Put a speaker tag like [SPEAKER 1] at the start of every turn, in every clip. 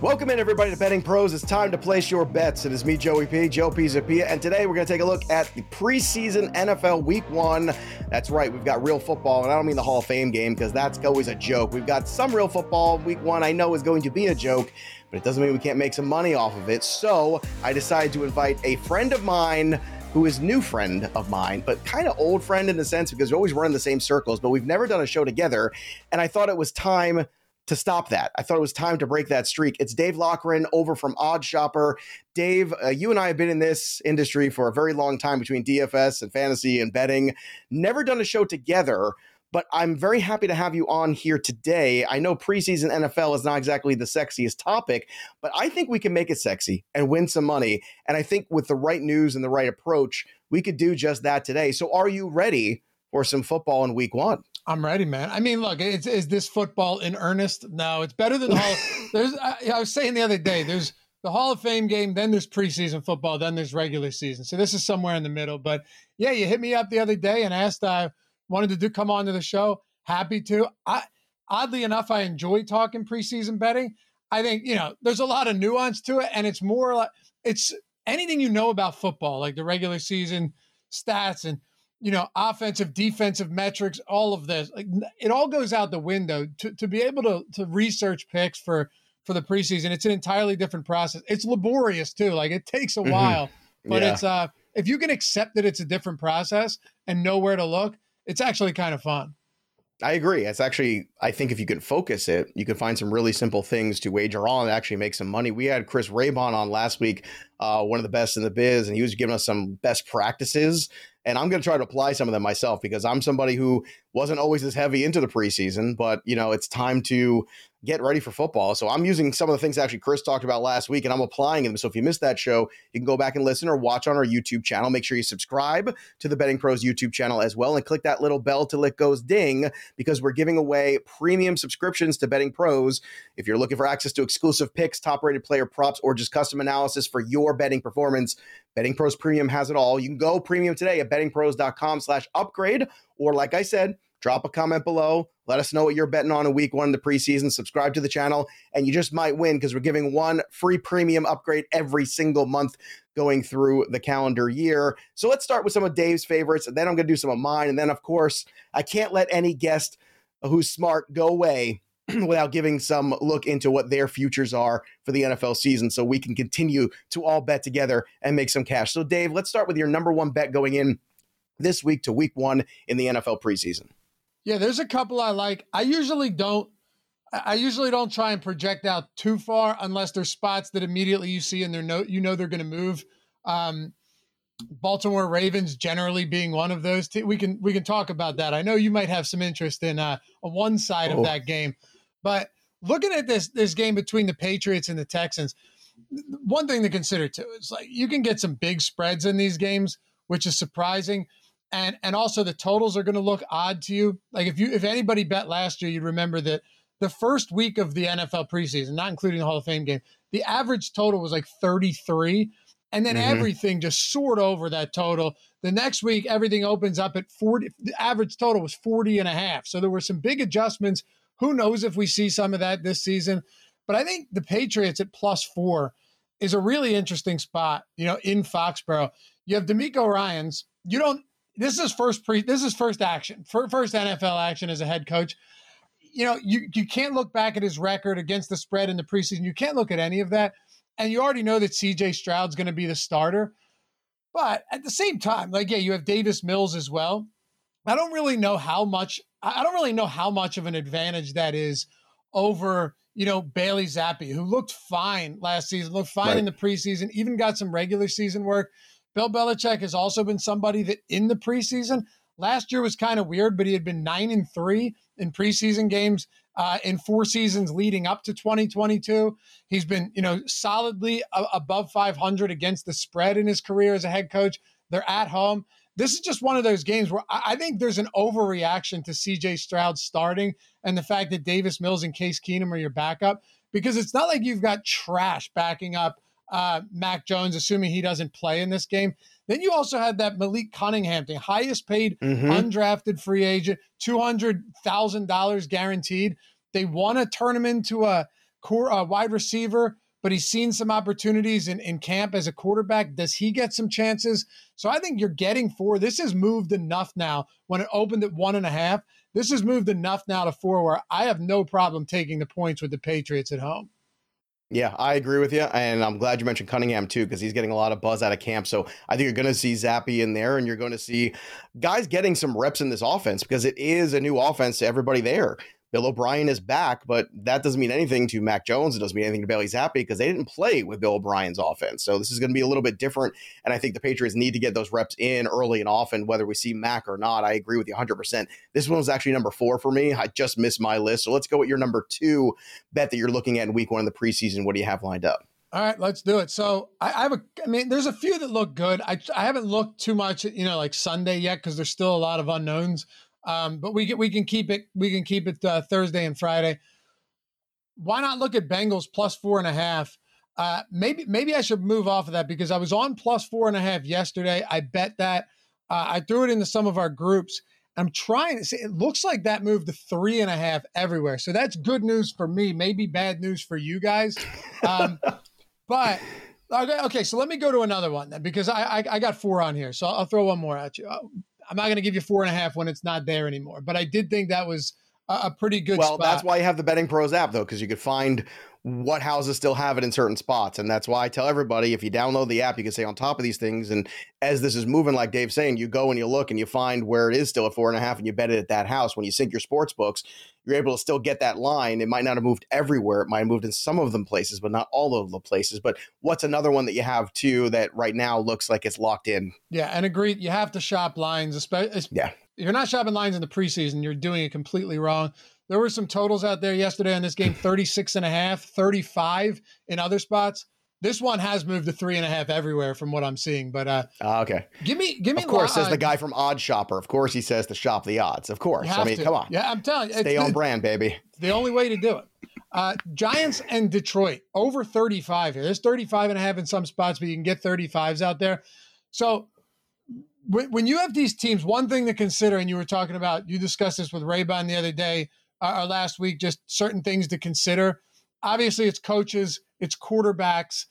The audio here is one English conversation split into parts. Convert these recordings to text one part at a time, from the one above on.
[SPEAKER 1] Welcome in, everybody, to Betting Pros. It's time to place your bets. It is me, Joey P, Joe Pisapia, and today we're going to take a look at the preseason NFL Week One. That's right, we've got real football, and I don't mean the Hall of Fame game because that's always a joke. We've got some real football. Week One, I know, is going to be a joke, but it doesn't mean we can't make some money off of it. So I decided to invite a friend of mine who is new friend of mine, but kind of old friend in the sense because we always run in the same circles, but we've never done a show together. And I thought it was time to stop that. I thought it was time to break that streak. It's Dave Loughran over from OddsShopper. Dave, uh, you and I have been in this industry for a very long time between DFS and fantasy and betting. Never done a show together, but I'm very happy to have you on here today. I know preseason NFL is not exactly the sexiest topic, but I think we can make it sexy and win some money. And I think with the right news and the right approach, we could do just that today. So are you ready for some football in week one?
[SPEAKER 2] I'm ready, man. I mean, look, is, is this football in earnest? No, it's better than the Hall. there's, I, I, was saying the other day, there's the Hall of Fame game, then there's preseason football, then there's regular season. So this is somewhere in the middle. But yeah, you hit me up the other day and asked I wanted to do come on to the show. Happy to. I oddly enough, I enjoy talking preseason betting. I think you know there's a lot of nuance to it, and it's more like it's anything you know about football, like the regular season stats and you know, offensive, defensive metrics, all of this, like it all goes out the window to, to be able to to research picks for for the preseason. It's an entirely different process. It's laborious too. Like it takes a mm-hmm. while, but yeah. it's uh if you can accept that it's a different process and know where to look, it's actually kind of fun.
[SPEAKER 1] I agree. It's actually, I think if you can focus it, you can find some really simple things to wager on and actually make some money. We had Chris Raybon on last week, uh, one of the best in the biz, and he was giving us some best practices and I'm going to try to apply some of them myself because I'm somebody who wasn't always as heavy into the preseason, but you know, it's time to get ready for football. So I'm using some of the things actually Chris talked about last week and I'm applying them. So if you missed that show, you can go back and listen or watch on our YouTube channel. Make sure you subscribe to the Betting Pros YouTube channel as well and click that little bell till it goes ding because we're giving away premium subscriptions to Betting Pros. If you're looking for access to exclusive picks, top rated player props, or just custom analysis for your betting performance, Betting Pros Premium has it all. You can go premium today at bettingpros.com slash upgrade or like I said, drop a comment below. Let us know what you're betting on in week one of the preseason. Subscribe to the channel, and you just might win because we're giving one free premium upgrade every single month going through the calendar year. So let's start with some of Dave's favorites, and then I'm going to do some of mine. And then, of course, I can't let any guest who's smart go away without giving some look into what their futures are for the NFL season so we can continue to all bet together and make some cash. So, Dave, let's start with your number one bet going in this week to week one in the NFL preseason.
[SPEAKER 2] Yeah, there's a couple I like. I usually don't. I usually don't try and project out too far unless there's spots that immediately you see and they're no, you know they're going to move. Um, Baltimore Ravens generally being one of those. We can we can talk about that. I know you might have some interest in uh, on one side oh. of that game, but looking at this this game between the Patriots and the Texans, one thing to consider too is like you can get some big spreads in these games, which is surprising and and also the totals are going to look odd to you. Like if you if anybody bet last year, you'd remember that the first week of the NFL preseason, not including the Hall of Fame game, the average total was like 33. And then mm-hmm. everything just soared over that total. The next week, everything opens up at 40. The average total was 40 and a half. So there were some big adjustments. Who knows if we see some of that this season? But I think the Patriots at plus four is a really interesting spot, you know, in Foxborough. You have DeMeco Ryans. You don't this is first pre this is first action first NFL action as a head coach. You know, you you can't look back at his record against the spread in the preseason. You can't look at any of that, and you already know that C.J. Stroud's going to be the starter. But at the same time, like yeah, you have Davis Mills as well. I don't really know how much. I don't really know how much of an advantage that is over you know Bailey Zappe, who looked fine last season, looked fine right. in the preseason, even got some regular season work. Bill Belichick has also been somebody that in the preseason, last year was kind of weird, but he had been nine and three in preseason games uh, in four seasons leading up to 2022. He's been, you know, solidly a- above 500 against the spread in his career as a head coach. They're at home. This is just one of those games where I, I think there's an overreaction to CJ Stroud starting and the fact that Davis Mills and Case Keenum are your backup because it's not like you've got trash backing up uh, Mac Jones, assuming he doesn't play in this game. Then you also had that Malik Cunningham thing, highest paid mm-hmm. undrafted free agent, two hundred thousand dollars guaranteed. They want to turn him into a core uh, wide receiver, but he's seen some opportunities in, in camp as a quarterback. Does he get some chances? So I think you're getting four. This has moved enough now. When it opened at one and a half, this has moved enough now to four where I have no problem taking the points with the Patriots at home.
[SPEAKER 1] Yeah, I agree with you. And I'm glad you mentioned Cunningham too, because he's getting a lot of buzz out of camp. So I think you're going to see Zappe in there and you're going to see guys getting some reps in this offense because it is a new offense to everybody there. Bill O'Brien is back, but that doesn't mean anything to Mac Jones. It doesn't mean anything to Bailey Zappe because they didn't play with Bill O'Brien's offense. So this is going to be a little bit different. And I think the Patriots need to get those reps in early and often, whether we see Mac or not. I agree with you 100%. This one was actually number four for me. I just missed my list. So let's go with your number two bet that you're looking at in week one of the preseason. What do you have lined up?
[SPEAKER 2] All right, let's do it. So I, I, have a, I mean, there's a few that look good. I, I haven't looked too much, you know, like Sunday yet because there's still a lot of unknowns. Um, but we can we can keep it we can keep it uh, Thursday and Friday. Why not look at Bengals plus four and a half? Uh, maybe maybe I should move off of that because I was on plus four and a half yesterday. I bet that uh, I threw it into some of our groups. I'm trying to say it looks like that moved to three and a half everywhere. So that's good news for me. Maybe bad news for you guys. Um, but okay, okay, so let me go to another one then because I, I, I got four on here. So I'll throw one more at you. I'm not going to give you four and a half when it's not there anymore. But I did think that was a, a pretty good.
[SPEAKER 1] Well,
[SPEAKER 2] spot.
[SPEAKER 1] that's why you have the Betting Pros app though, because you could find what houses still have it in certain spots. And that's why I tell everybody if you download the app, you can stay on top of these things. And as this is moving, like Dave's saying, you go and you look and you find where it is still at four and a half and you bet it at that house. When you sync your sports books, you're able to still get that line. It might not have moved everywhere. It might have moved in some of them places, but not all of the places. But what's another one that you have too that right now looks like it's locked in?
[SPEAKER 2] Yeah, and agreed. You have to shop lines, especially.
[SPEAKER 1] Yeah.
[SPEAKER 2] If you're not shopping lines in the preseason, you're doing it completely wrong. There were some totals out there yesterday on this game 36 and a half, 35 in other spots. This one has moved to three and a half everywhere from what I'm seeing. But uh,
[SPEAKER 1] uh okay,
[SPEAKER 2] give me, give me.
[SPEAKER 1] Of course, says the guy from OddsShopper. Of course, he says to shop the odds. Of course, I mean,
[SPEAKER 2] to.
[SPEAKER 1] come on.
[SPEAKER 2] Yeah, I'm telling you,
[SPEAKER 1] stay on the, brand, baby.
[SPEAKER 2] The only way to do it. Uh, Giants and Detroit over 35 here. There's 35 and a half in some spots, but you can get 35s out there. So when you have these teams, one thing to consider, and you were talking about, you discussed this with Raybon the other day uh, last week, just certain things to consider. Obviously, it's coaches, it's quarterbacks.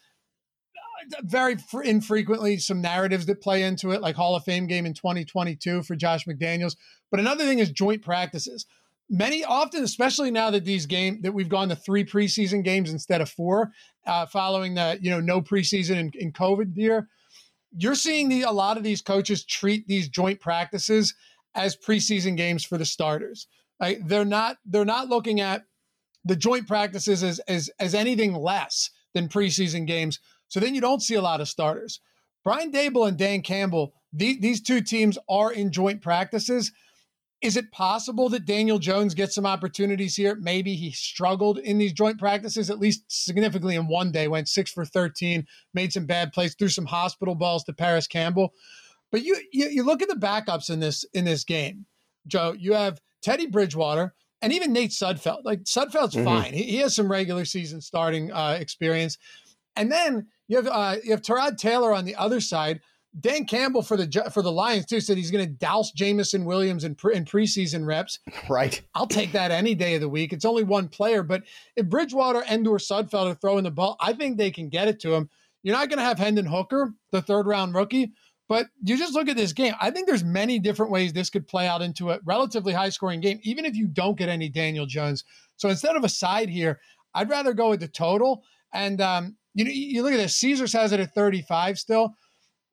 [SPEAKER 2] Uh, very fr- infrequently, some narratives that play into it, like Hall of Fame game in 2022 for Josh McDaniels. But another thing is joint practices. Many often, especially now that these game that we've gone to three preseason games instead of four, uh, following the you know no preseason in, in COVID year, you're seeing the a lot of these coaches treat these joint practices as preseason games for the starters. Right? They're not they're not looking at the joint practices as, as as anything less than preseason games. So then you don't see a lot of starters. Brian Daboll and Dan Campbell, the, these two teams are in joint practices. Is it possible that Daniel Jones gets some opportunities here? Maybe he struggled in these joint practices, at least significantly in one day, went six for 13, made some bad plays, threw some hospital balls to Parris Campbell. But you, you, you look at the backups in this in this game, Joe. You have Teddy Bridgewater, and even Nate Sudfeld. Like Sudfeld's mm-hmm. fine. He, he, has some regular season starting uh, experience. And then you have uh, you have Tyrod Taylor on the other side. Dan Campbell for the for the Lions too said he's going to douse Jameson Williams in, pre, in preseason reps.
[SPEAKER 1] Right.
[SPEAKER 2] I'll take that any day of the week. It's only one player, but if Bridgewater and or Sudfeld are throwing the ball, I think they can get it to him. You're not going to have Hendon Hooker, the third round rookie, but you just look at this game. I think there's many different ways this could play out into a relatively high scoring game, even if you don't get any Daniel Jones. So instead of a side here, I'd rather go with the total. And um, you know, you look at this. Caesars has it at 35 still.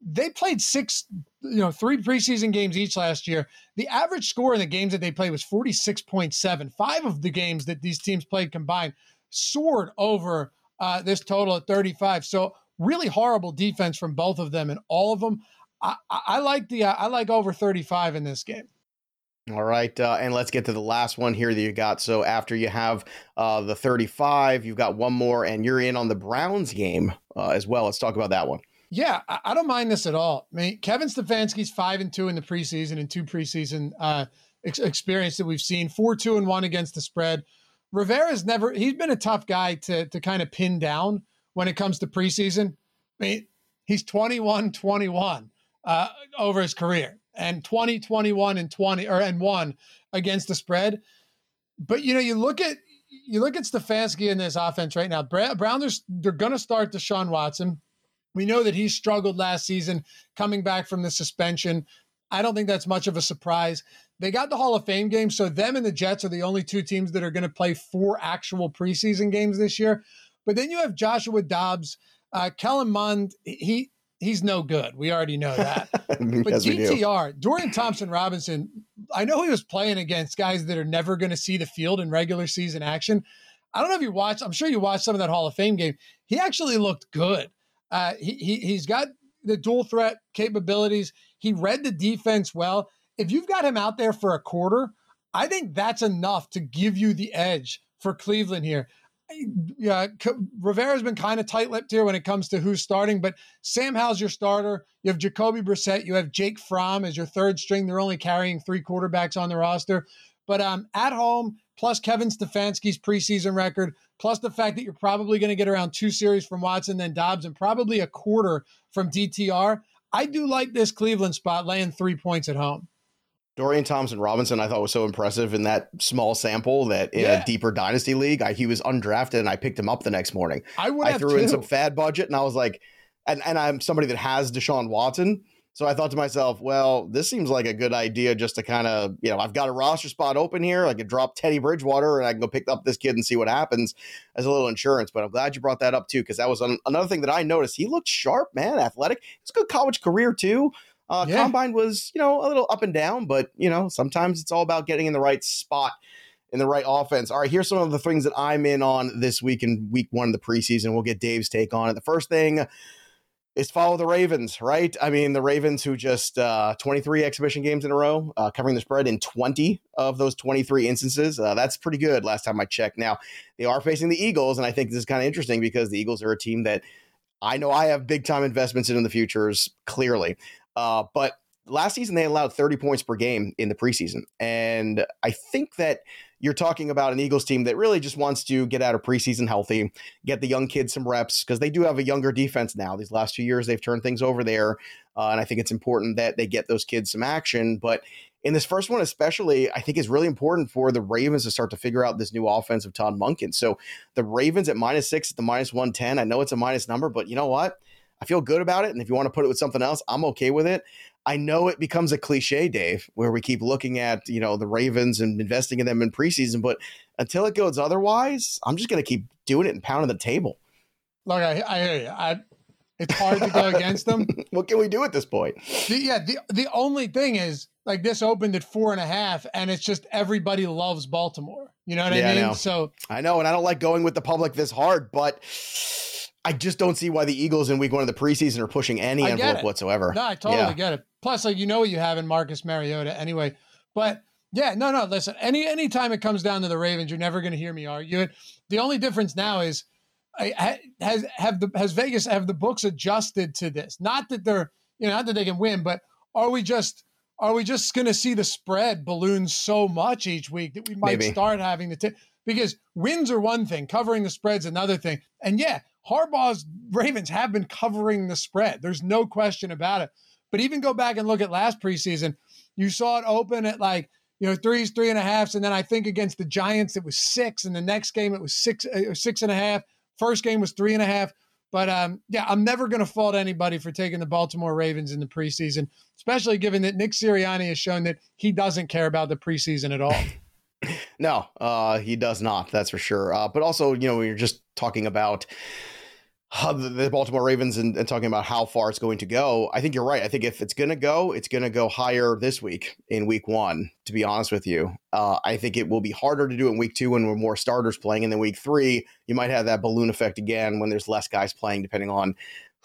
[SPEAKER 2] They played six, you know, three preseason games each last year. The average score in the games that they played was 46.7. Five of the games that these teams played combined soared over uh, this total at 35. So really horrible defense from both of them, and all of them. I, I like the uh, I like over 35 in this game.
[SPEAKER 1] All right, uh, and let's get to the last one here that you got. So after you have uh, the 35, you've got one more, and you're in on the Browns game uh, as well. Let's talk about that one.
[SPEAKER 2] Yeah, I, I, don't mind this at all. I mean, Kevin Stefanski's five and two in the preseason and two preseason uh, ex- experience that we've seen. Four two and one against the spread. Rivera's never. He's been a tough guy to to kind of pin down when it comes to preseason. I mean, he's 21 21 uh, over his career and 20, 21, and 20 or and one against the spread. But you know, you look at you look at Stefanski in this offense right now. Brown, they're, they're going to start Deshaun Watson. We know that he struggled last season coming back from the suspension. I don't think that's much of a surprise. They got the Hall of Fame game, so them and the Jets are the only two teams that are going to play four actual preseason games this year. But then you have Joshua Dobbs, uh, Kellen Mond. He he's no good. We already know that. but DTR, Dorian Thompson Robinson, I know he was playing against guys that are never going to see the field in regular season action. I don't know if you watched, I'm sure you watched some of that Hall of Fame game. He actually looked good. Uh, he, he, he's got the dual threat capabilities. He read the defense well. If you've got him out there for a quarter, I think that's enough to give you the edge for Cleveland here yeah, Rivera's been kind of tight-lipped here when it comes to who's starting, but Sam Howell's your starter. You have Jacoby Brissett. You have Jake Fromm as your third string. They're only carrying three quarterbacks on the roster. But um, at home, plus Kevin Stefanski's preseason record, plus the fact that you're probably going to get around two series from Watson, then Dobbs, and probably a quarter from DTR. I do like this Cleveland spot laying three points at home.
[SPEAKER 1] Dorian Thompson Robinson, I thought was so impressive in that small sample that in yeah. a deeper dynasty league, I, he was undrafted and I picked him up the next morning.
[SPEAKER 2] I I
[SPEAKER 1] threw
[SPEAKER 2] too.
[SPEAKER 1] in some FAAB budget and I was like, and, and I'm somebody that has Deshaun Watson. So I thought to myself, well, this seems like a good idea just to kind of, you know, I've got a roster spot open here. I could drop Teddy Bridgewater and I can go pick up this kid and see what happens as a little insurance. But I'm glad you brought that up too, because that was an, another thing that I noticed. He looked sharp, man, athletic. It's a good college career too. Uh, yeah. Combine was, you know, a little up and down, but, you know, sometimes it's all about getting in the right spot in the right offense. All right, here's some of the things that I'm in on this week in week one of the preseason. We'll get Dave's take on it. The first thing is follow the Ravens, right? I mean, the Ravens who just uh, 23 exhibition games in a row, uh, covering the spread in 20 of those 23 instances. Uh, that's pretty good last time I checked. Now, they are facing the Eagles, and I think this is kind of interesting because the Eagles are a team that I know I have big time investments in in the futures, clearly. Uh, but last season they allowed 30 points per game in the preseason. And I think that you're talking about an Eagles team that really just wants to get out of preseason healthy, get the young kids some reps because they do have a younger defense now. These last two years, they've turned things over there. Uh, and I think it's important that they get those kids some action. But in this first one, especially, I think it's really important for the Ravens to start to figure out this new offense of Todd Monken. So the Ravens at minus six at the minus 110. I know it's a minus number, but you know what? I feel good about it. And if you want to put it with something else, I'm okay with it. I know it becomes a cliche, Dave, where we keep looking at, you know, the Ravens and investing in them in preseason, but until it goes otherwise, I'm just going to keep doing it and pounding the table.
[SPEAKER 2] Look, I, I hear you. I, it's hard to go against them.
[SPEAKER 1] what can we do at this point?
[SPEAKER 2] The, yeah, the the only thing is like this opened at four and a half, and it's just everybody loves Baltimore. You know what yeah, I mean?
[SPEAKER 1] I
[SPEAKER 2] so
[SPEAKER 1] I know, and I don't like going with the public this hard, but I just don't see why the Eagles in week one of the preseason are pushing any envelope whatsoever.
[SPEAKER 2] No, I totally yeah. get it. Plus, like you know what you have in Marcus Mariota anyway. But yeah, no, no. Listen, any any time it comes down to the Ravens, you're never going to hear me argue it. The only difference now is, I, has have the has Vegas have the books adjusted to this? Not that they're you know not that they can win, but are we just are we just going to see the spread balloon so much each week that we might Maybe. start having to take because wins are one thing, covering the spread's another thing. And yeah, Harbaugh's Ravens have been covering the spread. There's no question about it. But even go back and look at last preseason, you saw it open at like, you know, threes, three and a halfs. And then I think against the Giants, it was six. And the next game, it was six, uh, six and a half. First game was three and a half. But um, yeah, I'm never going to fault anybody for taking the Baltimore Ravens in the preseason, especially given that Nick Sirianni has shown that he doesn't care about the preseason at all.
[SPEAKER 1] no, uh, he does not. That's for sure. Uh, but also, you know, when you're just talking about the Baltimore Ravens and, and, talking about how far it's going to go, I think you're right. I think if it's going to go, it's going to go higher this week in week one, to be honest with you. Uh, I think it will be harder to do in week two when we're more starters playing. And then week three, you might have that balloon effect again when there's less guys playing, depending on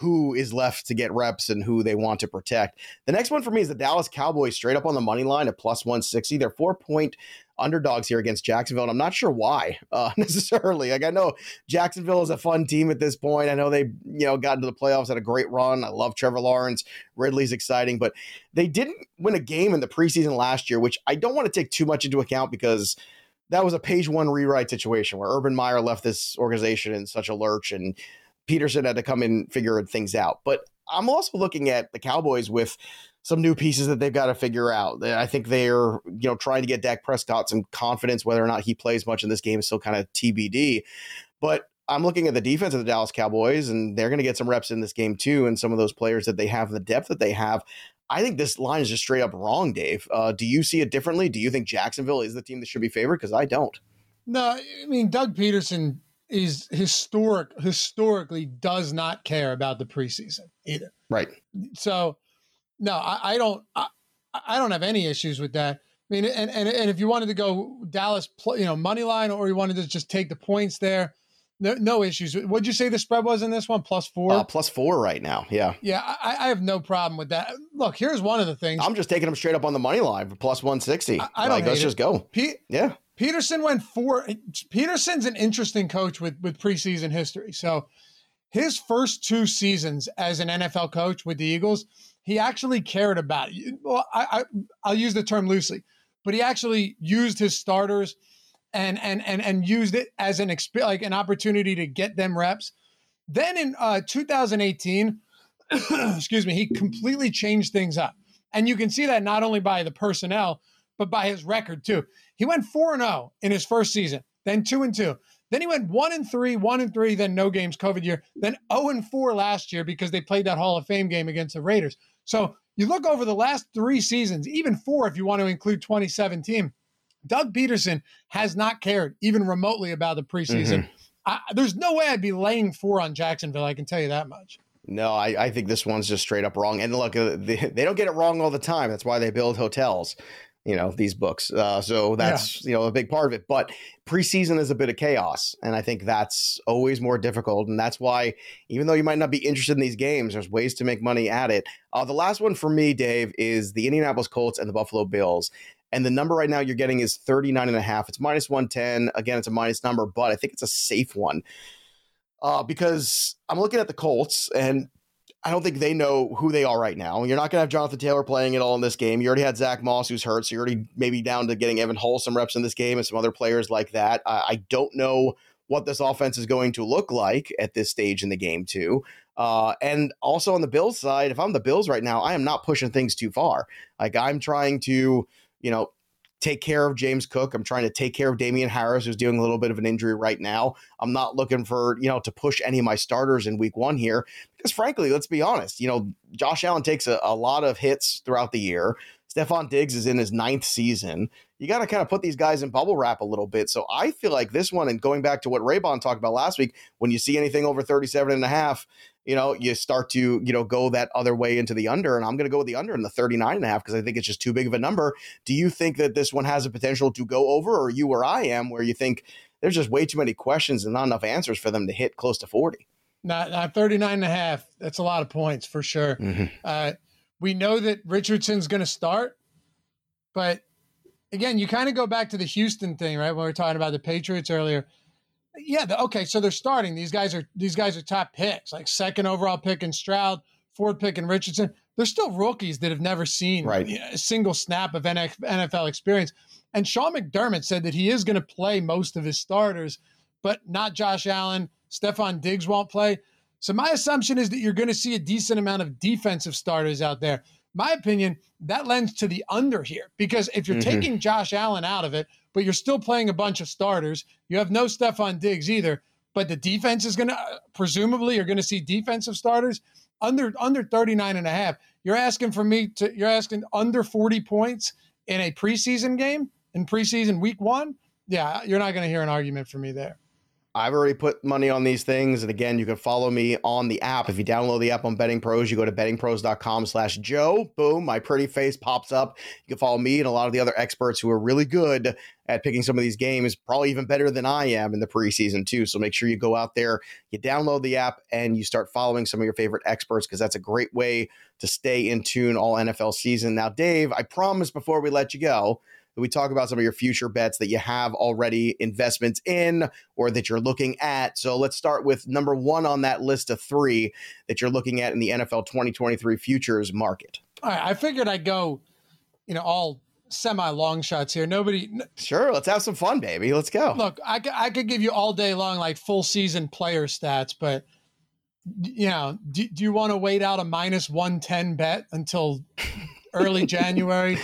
[SPEAKER 1] who is left to get reps and who they want to protect. The next one for me is the Dallas Cowboys straight up on the money line at plus 160. They're four point underdogs here against Jacksonville, and I'm not sure why uh, necessarily. Like I know Jacksonville is a fun team at this point. I know they you know got into the playoffs, had a great run. I love Trevor Lawrence. Ridley's exciting, but they didn't win a game in the preseason last year, which I don't want to take too much into account because that was a page one rewrite situation where Urban Meyer left this organization in such a lurch and Pederson had to come in figure things out. But I'm also looking at the Cowboys with some new pieces that they've got to figure out. I think they're, you know, trying to get Dak Prescott some confidence. Whether or not he plays much in this game is still kind of TBD. But I'm looking at the defense of the Dallas Cowboys, and they're going to get some reps in this game too. And some of those players that they have, the depth that they have. I think this line is just straight up wrong, Dave. Uh, do you see it differently? Do you think Jacksonville is the team that should be favored? Because I don't.
[SPEAKER 2] No, I mean Doug Pederson is historic historically does not care about the preseason either.
[SPEAKER 1] Right.
[SPEAKER 2] So no, I, I don't I, I, don't have any issues with that. I mean, and, and and if you wanted to go Dallas, you know, money line, or you wanted to just take the points there, no, no issues. What'd you say the spread was in this one? Plus four.
[SPEAKER 1] Uh, plus four right now. Yeah.
[SPEAKER 2] Yeah, I, I, have no problem with that. Look, here's one of the things.
[SPEAKER 1] I'm just taking them straight up on the money line for plus one sixty. I, I, don't. Like, let's it. just go. yeah.
[SPEAKER 2] Pederson went four. Pederson's an interesting coach with with preseason history. So his first two seasons as an NFL coach with the Eagles, he actually cared about it. Well, I, I I'll use the term loosely, but he actually used his starters and and and and used it as an exp- like an opportunity to get them reps. Then in uh, 2018, excuse me, he completely changed things up, and you can see that not only by the personnel but by his record too. He went four and zero oh in his first season, then two and two. Then he went one and three, one and three, then no games, COVID year, then 0 and 4 last year because they played that Hall of Fame game against the Raiders. So you look over the last three seasons, even four if you want to include 2017, Doug Pederson has not cared even remotely about the preseason. Mm-hmm. I, there's no way I'd be laying four on Jacksonville. I can tell you that much.
[SPEAKER 1] No, I, I think this one's just straight up wrong. And look, uh, they, they don't get it wrong all the time. That's why they build hotels you know these books. Uh, so that's yeah. you know a big part of it. But preseason is a bit of chaos and i think that's always more difficult and that's why even though you might not be interested in these games there's ways to make money at it. Uh, the last one for me dave is the indianapolis colts and the buffalo bills and the number right now you're getting is 39 and a half. It's minus 110 again it's a minus number but i think it's a safe one. Uh, because i'm looking at the colts and I don't think they know who they are right now. You're not going to have Jonathan Taylor playing at all in this game. You already had Zack Moss, who's hurt, so you're already maybe down to getting Evan Hull some reps in this game and some other players like that. I, I don't know what this offense is going to look like at this stage in the game, too. Uh, and also on the Bills side, if I'm the Bills right now, I am not pushing things too far. Like I'm trying to, you know, take care of James Cook. I'm trying to take care of Damien Harris, who's doing a little bit of an injury right now. I'm not looking for, you know, to push any of my starters in week one here because, frankly, let's be honest, you know, Josh Allen takes a, a lot of hits throughout the year. Stefon Diggs is in his ninth season. You got to kind of put these guys in bubble wrap a little bit. So I feel like this one, and going back to what Raybon talked about last week, when you see anything over 37 and a half, you know, you start to, you know, go that other way into the under. And I'm going to go with the under in the 39 and a half because I think it's just too big of a number. Do you think that this one has a potential to go over, or you or I am, where you think there's just way too many questions and not enough answers for them to hit close to 40?
[SPEAKER 2] Not, not 39 and a half. That's a lot of points for sure. Mm-hmm. Uh, we know that Richardson's going to start, but again, you kind of go back to the Houston thing, right? When we were talking about the Patriots earlier yeah, the, okay. So they're starting. These guys are these guys are top picks, like second overall pick in Stroud, fourth pick in Richardson. They're still rookies that have never seen right. a single snap of NFL experience. And Sean McDermott said that he is going to play most of his starters, but not Josh Allen. Stefon Diggs won't play. So my assumption is that you're going to see a decent amount of defensive starters out there. My opinion, that lends to the under here because if you're mm-hmm. taking Josh Allen out of it, but you're still playing a bunch of starters. You have no Stefon Diggs either, but the defense is going to presumably you're going to see defensive starters under under 39 and a half. You're asking for me to you're asking under 40 points in a preseason game in preseason week 1? Yeah, you're not going to hear an argument from me there.
[SPEAKER 1] I've already put money on these things. And again, you can follow me on the app. If you download the app on Betting Pros, you go to bettingpros.com slash Joe. Boom, my pretty face pops up. You can follow me and a lot of the other experts who are really good at picking some of these games, probably even better than I am in the preseason, too. So make sure you go out there, you download the app, and you start following some of your favorite experts because that's a great way to stay in tune all NFL season. Now, Dave, I promise before we let you go, we talk about some of your future bets that you have already investments in or that you're looking at. So let's start with number one on that list of three that you're looking at in the NFL 2023 futures market.
[SPEAKER 2] All right, I figured I'd go, you know, all semi long shots here. Nobody.
[SPEAKER 1] Sure, let's have some fun, baby. Let's go.
[SPEAKER 2] Look, I, I could give you all day long like full season player stats, but you know, do, do you want to wait out a minus 110 bet until early January.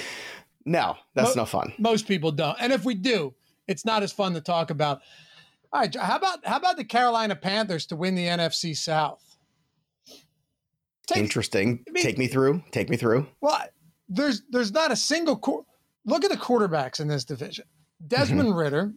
[SPEAKER 1] No, that's
[SPEAKER 2] Mo-
[SPEAKER 1] no fun.
[SPEAKER 2] Most people don't. And if we do, it's not as fun to talk about. All right, how about how about the Carolina Panthers to win the NFC South? Take,
[SPEAKER 1] Interesting.
[SPEAKER 2] I mean-
[SPEAKER 1] Take me through. Take me through.
[SPEAKER 2] well, there's there's not a single qu- look at the quarterbacks in this division. Desmond
[SPEAKER 1] Mm-hmm.
[SPEAKER 2] Ridder.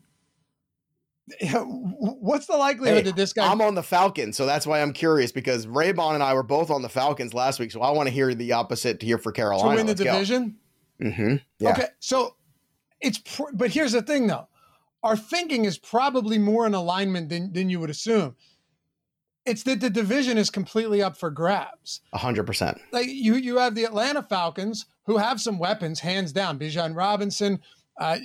[SPEAKER 2] What's the likelihood
[SPEAKER 1] Hey,
[SPEAKER 2] that this guy?
[SPEAKER 1] I'm on the Falcons, so that's why I'm curious because Raybon and I were both on the Falcons last week, so I want to hear the opposite here for Carolina.
[SPEAKER 2] to win the division.
[SPEAKER 1] Mm-hmm. Yeah.
[SPEAKER 2] Okay, so it's pr- but here's the thing though, our thinking is probably more in alignment than than you would assume. It's that the division is completely up for grabs.
[SPEAKER 1] hundred percent.
[SPEAKER 2] Like you, you have the Atlanta Falcons who have some weapons, hands down. Bijan Robinson, uh,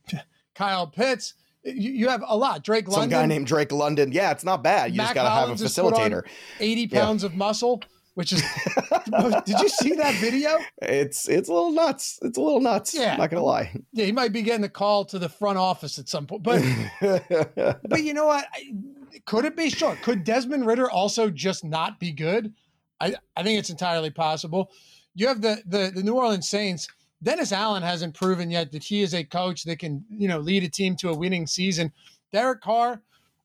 [SPEAKER 2] Kyle Pitts. You, you have a lot. Drake London.
[SPEAKER 1] Some guy named Drake London. Yeah, it's not bad. You
[SPEAKER 2] Mack
[SPEAKER 1] just got to have a
[SPEAKER 2] Hollins has put on-
[SPEAKER 1] facilitator.
[SPEAKER 2] eighty
[SPEAKER 1] Yeah.
[SPEAKER 2] pounds of muscle, which is. did you see that video?
[SPEAKER 1] It's it's a little nuts. It's a little nuts.
[SPEAKER 2] Yeah.
[SPEAKER 1] Not gonna lie.
[SPEAKER 2] Yeah, he might be getting a call to the front office at some point, but. But you know what? Could it be? Sure. Could Desmond Ridder also just not be good? I, I think it's entirely possible. You have the, the the New Orleans Saints. Dennis Allen hasn't proven yet that he is a coach that can you know lead a team to a winning season. Derek Carr,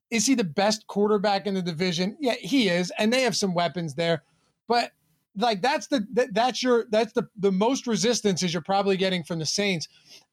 [SPEAKER 2] is he the best quarterback in the division? Yeah, he is, and they have some weapons there. But like that's the that, that's your that's the the most resistance is you're probably getting from the Saints.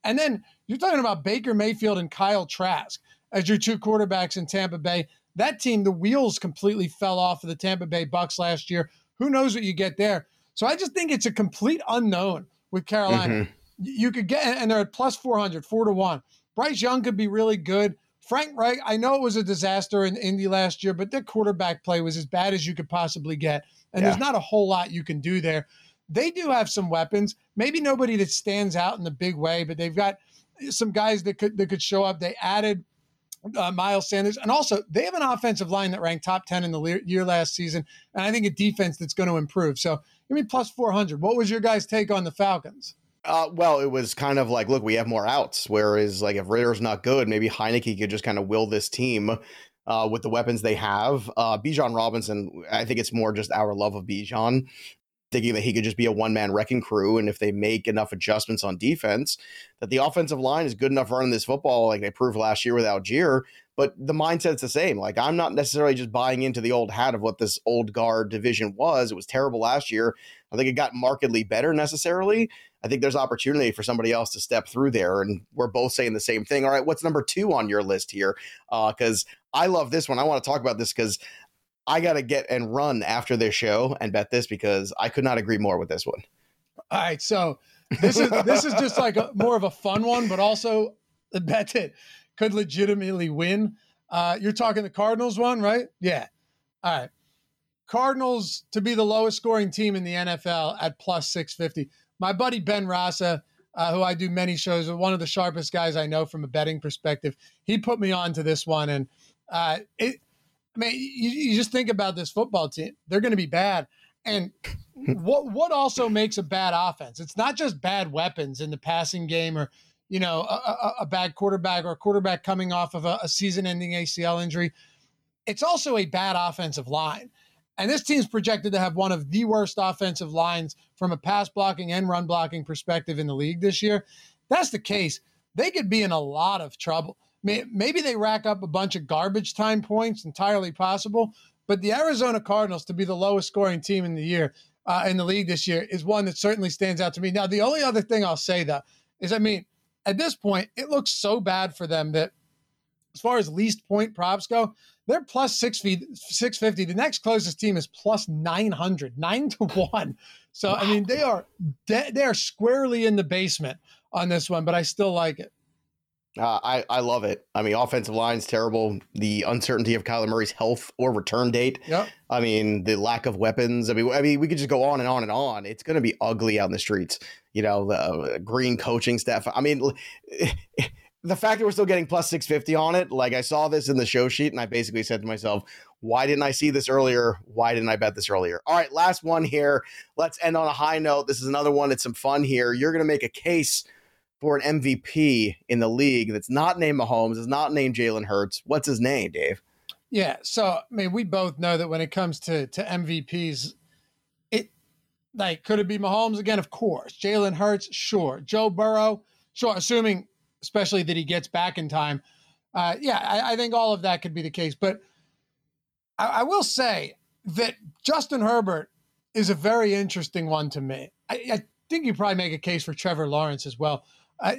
[SPEAKER 2] And then you're talking about Baker Mayfield and Kyle Trask as your two quarterbacks in Tampa Bay. That team, the wheels completely fell off of the Tampa Bay Bucks last year. Who knows what you get there? So I just think it's a complete unknown with Carolina.
[SPEAKER 1] Mhm.
[SPEAKER 2] You could get, and they're at plus 400, four to one. Bryce Young could be really good. Frank Reich, I know it was a disaster in Indy last year, but their quarterback play was as bad as you could possibly get. And there's not a whole lot you can do there. They do have some weapons. Maybe nobody that stands out in the big way, but they've got some guys that could that could show up. They added uh, Miles Sanders, and also they have an offensive line that ranked top ten in the le- year last season, and I think a defense that's going to improve. So give me plus four hundred. What was your guys' take on the Falcons?
[SPEAKER 1] Uh, well, it was kind of like, look, we have more outs. Whereas, like, if Ridder's not good, maybe Heinicke could just kind of will this team uh, with the weapons they have. Uh, Bijan Robinson, I think it's more just our love of Bijan, thinking that he could just be a one man wrecking crew. And if they make enough adjustments on defense, that the offensive line is good enough running this football, like they proved last year with Allgeier. But the mindset's the same. Like, I'm not necessarily just buying into the old hat of what this old guard division was. It was terrible last year. I think it got markedly better necessarily. I think there's opportunity for somebody else to step through there. And we're both saying the same thing. All right, what's number two on your list here? Uh, because I love this one. I want to talk about this because I got to get and run after this show and bet this because I could not agree more with this one.
[SPEAKER 2] All right, so this is this is just like a, more of a fun one, but also a bet that could legitimately win. Uh, you're talking the Cardinals one, right? Yeah. All right. Cardinals to be the lowest scoring team in the NFL at plus 650. My buddy Ben Rasa, uh, who I do many shows with, one of the sharpest guys I know from a betting perspective, he put me on to this one. And uh, it, I mean, you, you just think about this football team, they're going to be bad. And what what also makes a bad offense? It's not just bad weapons in the passing game or you know a, a, a bad quarterback or a quarterback coming off of a, a season-ending ACL injury. It's also a bad offensive line. And this team's projected to have one of the worst offensive lines from a pass blocking and run blocking perspective in the league this year. That's the case. They could be in a lot of trouble. May- Maybe they rack up a bunch of garbage time points, entirely possible. But the Arizona Cardinals to be the lowest scoring team in the year uh, in the league this year is one that certainly stands out to me. Now, the only other thing I'll say though is, I mean, at this point, it looks so bad for them that as far as least point props go, they're plus six feet, six fifty. The next closest team is plus nine hundred, nine to one. So I mean, they are de- they are squarely in the basement on this one, but I still like it.
[SPEAKER 1] Uh, I, I love it. I mean, offensive line's terrible. The uncertainty of Kyler Murray's health or return date.
[SPEAKER 2] Yep.
[SPEAKER 1] I mean, the lack of weapons. I mean, I mean, we could just go on and on and on. It's going to be ugly out in the streets. You know, the uh, green coaching staff. I mean, the fact that we're still getting plus 650 on it, like I saw this in the show sheet and I basically said to myself, why didn't I see this earlier? Why didn't I bet this earlier? All right, last one here. Let's end on a high note. This is another one. It's some fun here. You're going to make a case for an MVP in the league that's not named Mahomes, is not named Jalen Hurts. What's his name, Dave?
[SPEAKER 2] Yeah. So I mean, we both know that when it comes to to MVPs, it Like, could it be Mahomes again? Of course. Jalen Hurts, sure. Joe Burrow, sure. Assuming, especially that he gets back in time. Uh, yeah, I, I, think all of that could be the case. But I, I, will say that Justin Herbert is a very interesting one to me. I, I think you probably make a case for Trevor Lawrence as well. Uh,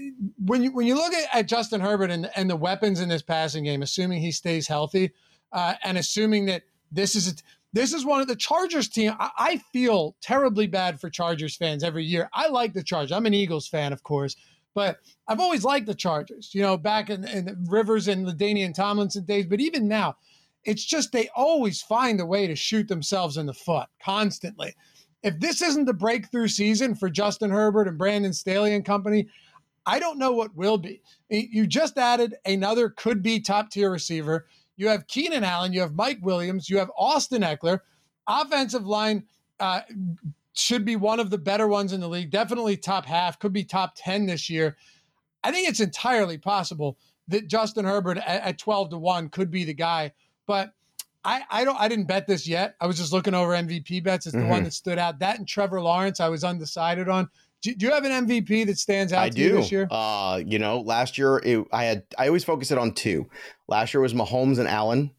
[SPEAKER 2] when you when you look at, at, Justin Herbert and, and the weapons in this passing game, assuming he stays healthy, uh, and assuming that this is a, this is one of the Chargers team. I, I, feel terribly bad for Chargers fans every year. I like the Chargers. I'm an Eagles fan, of course, but I've always liked the Chargers. You know, back in, in Rivers and LaDainian Tomlinson days, but even now, it's just they always find a way to shoot themselves in the foot constantly. If this isn't the breakthrough season for Justin Herbert and Brandon Staley and company, I don't know what will be. You just added another could be top tier receiver. You have Keenan Allen, you have Mike Williams, you have Austin Ekeler. Offensive line uh, should be one of the better ones in the league. Definitely top half, could be top 10 this year. I think it's entirely possible that Justin Herbert at, at 12 to 1 could be the guy. But I, I don't I didn't bet this yet. I was just looking over MVP bets as the mm-hmm. one that stood out. That and Trevor Lawrence, I was undecided on. Do, do you have an MVP that stands out I to do. you this year?
[SPEAKER 1] Uh, you know, last year it, I had I always focus it on two. Last year was Mahomes and Allen,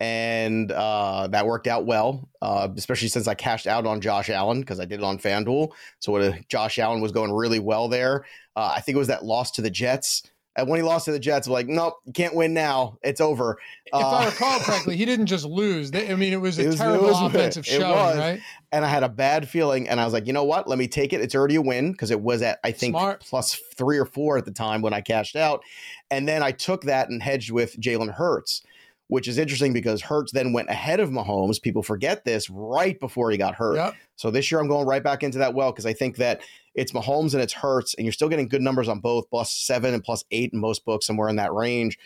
[SPEAKER 1] and uh, that worked out well, uh, especially since I cashed out on Josh Allen because I did it on FanDuel. So what, Josh Allen was going really well there. Uh, I think it was that loss to the Jets and when he lost to the Jets, like, nope, you can't win now. It's over.
[SPEAKER 2] If uh, I recall correctly, he didn't just lose. I mean, it was a it was, terrible was, offensive show, right?
[SPEAKER 1] And I had a bad feeling, and I was like, you know what? Let me take it. It's already a win because it was at I think plus three or four at the time when I cashed out, and then I took that and hedged with Jalen Hurts which is interesting because Hurts then went ahead of Mahomes. People forget this right before he got hurt. Yep. So this year I'm going right back into that well because I think that it's Mahomes and it's Hurts, and you're still getting good numbers on both, plus seven and plus eight in most books, somewhere in that range.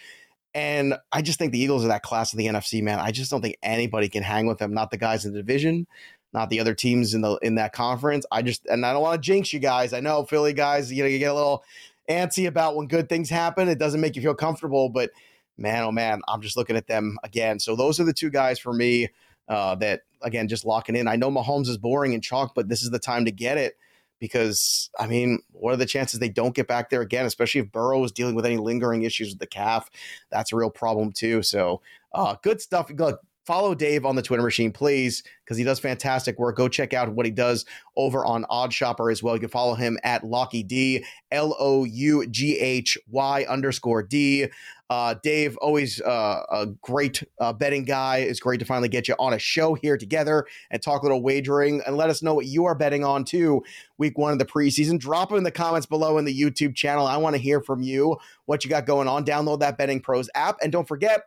[SPEAKER 1] And I just think the Eagles are that class of the NFC, man. I just don't think anybody can hang with them. Not the guys in the division, not the other teams in the in that conference. I just and I don't want to jinx you guys. I know Philly guys, you know, you get a little antsy about when good things happen. It doesn't make you feel comfortable, but man, oh man, I'm just looking at them again. So those are the two guys for me uh, that again just locking in. I know Mahomes is boring and chalk, but this is the time to get it because I mean, what are the chances they don't get back there again? Especially if Burrow is dealing with any lingering issues with the calf, that's a real problem too. So, uh, good stuff. Look, follow Dave on the Twitter machine, please, because he does fantastic work. Go check out what he does over on OddsShopper as well. You can follow him at Loughy D, L O U G H Y underscore D. Uh, Dave, always uh, a great uh, betting guy. It's great to finally get you on a show here together and talk a little wagering and let us know what you are betting on too. Week one of the preseason. Drop it in the comments below in the YouTube channel. I want to hear from you what you got going on. Download that Betting Pros app and don't forget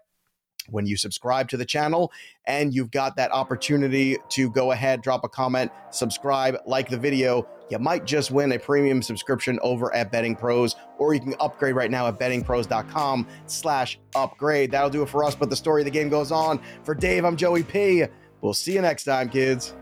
[SPEAKER 1] when you subscribe to the channel and you've got that opportunity to go ahead, drop a comment, subscribe, like the video, you might just win a premium subscription over at Betting Pros, or you can upgrade right now at bettingpros.com slash upgrade. That'll do it for us, but the story of the game goes on. For Dave, I'm Joey P. We'll see you next time, kids.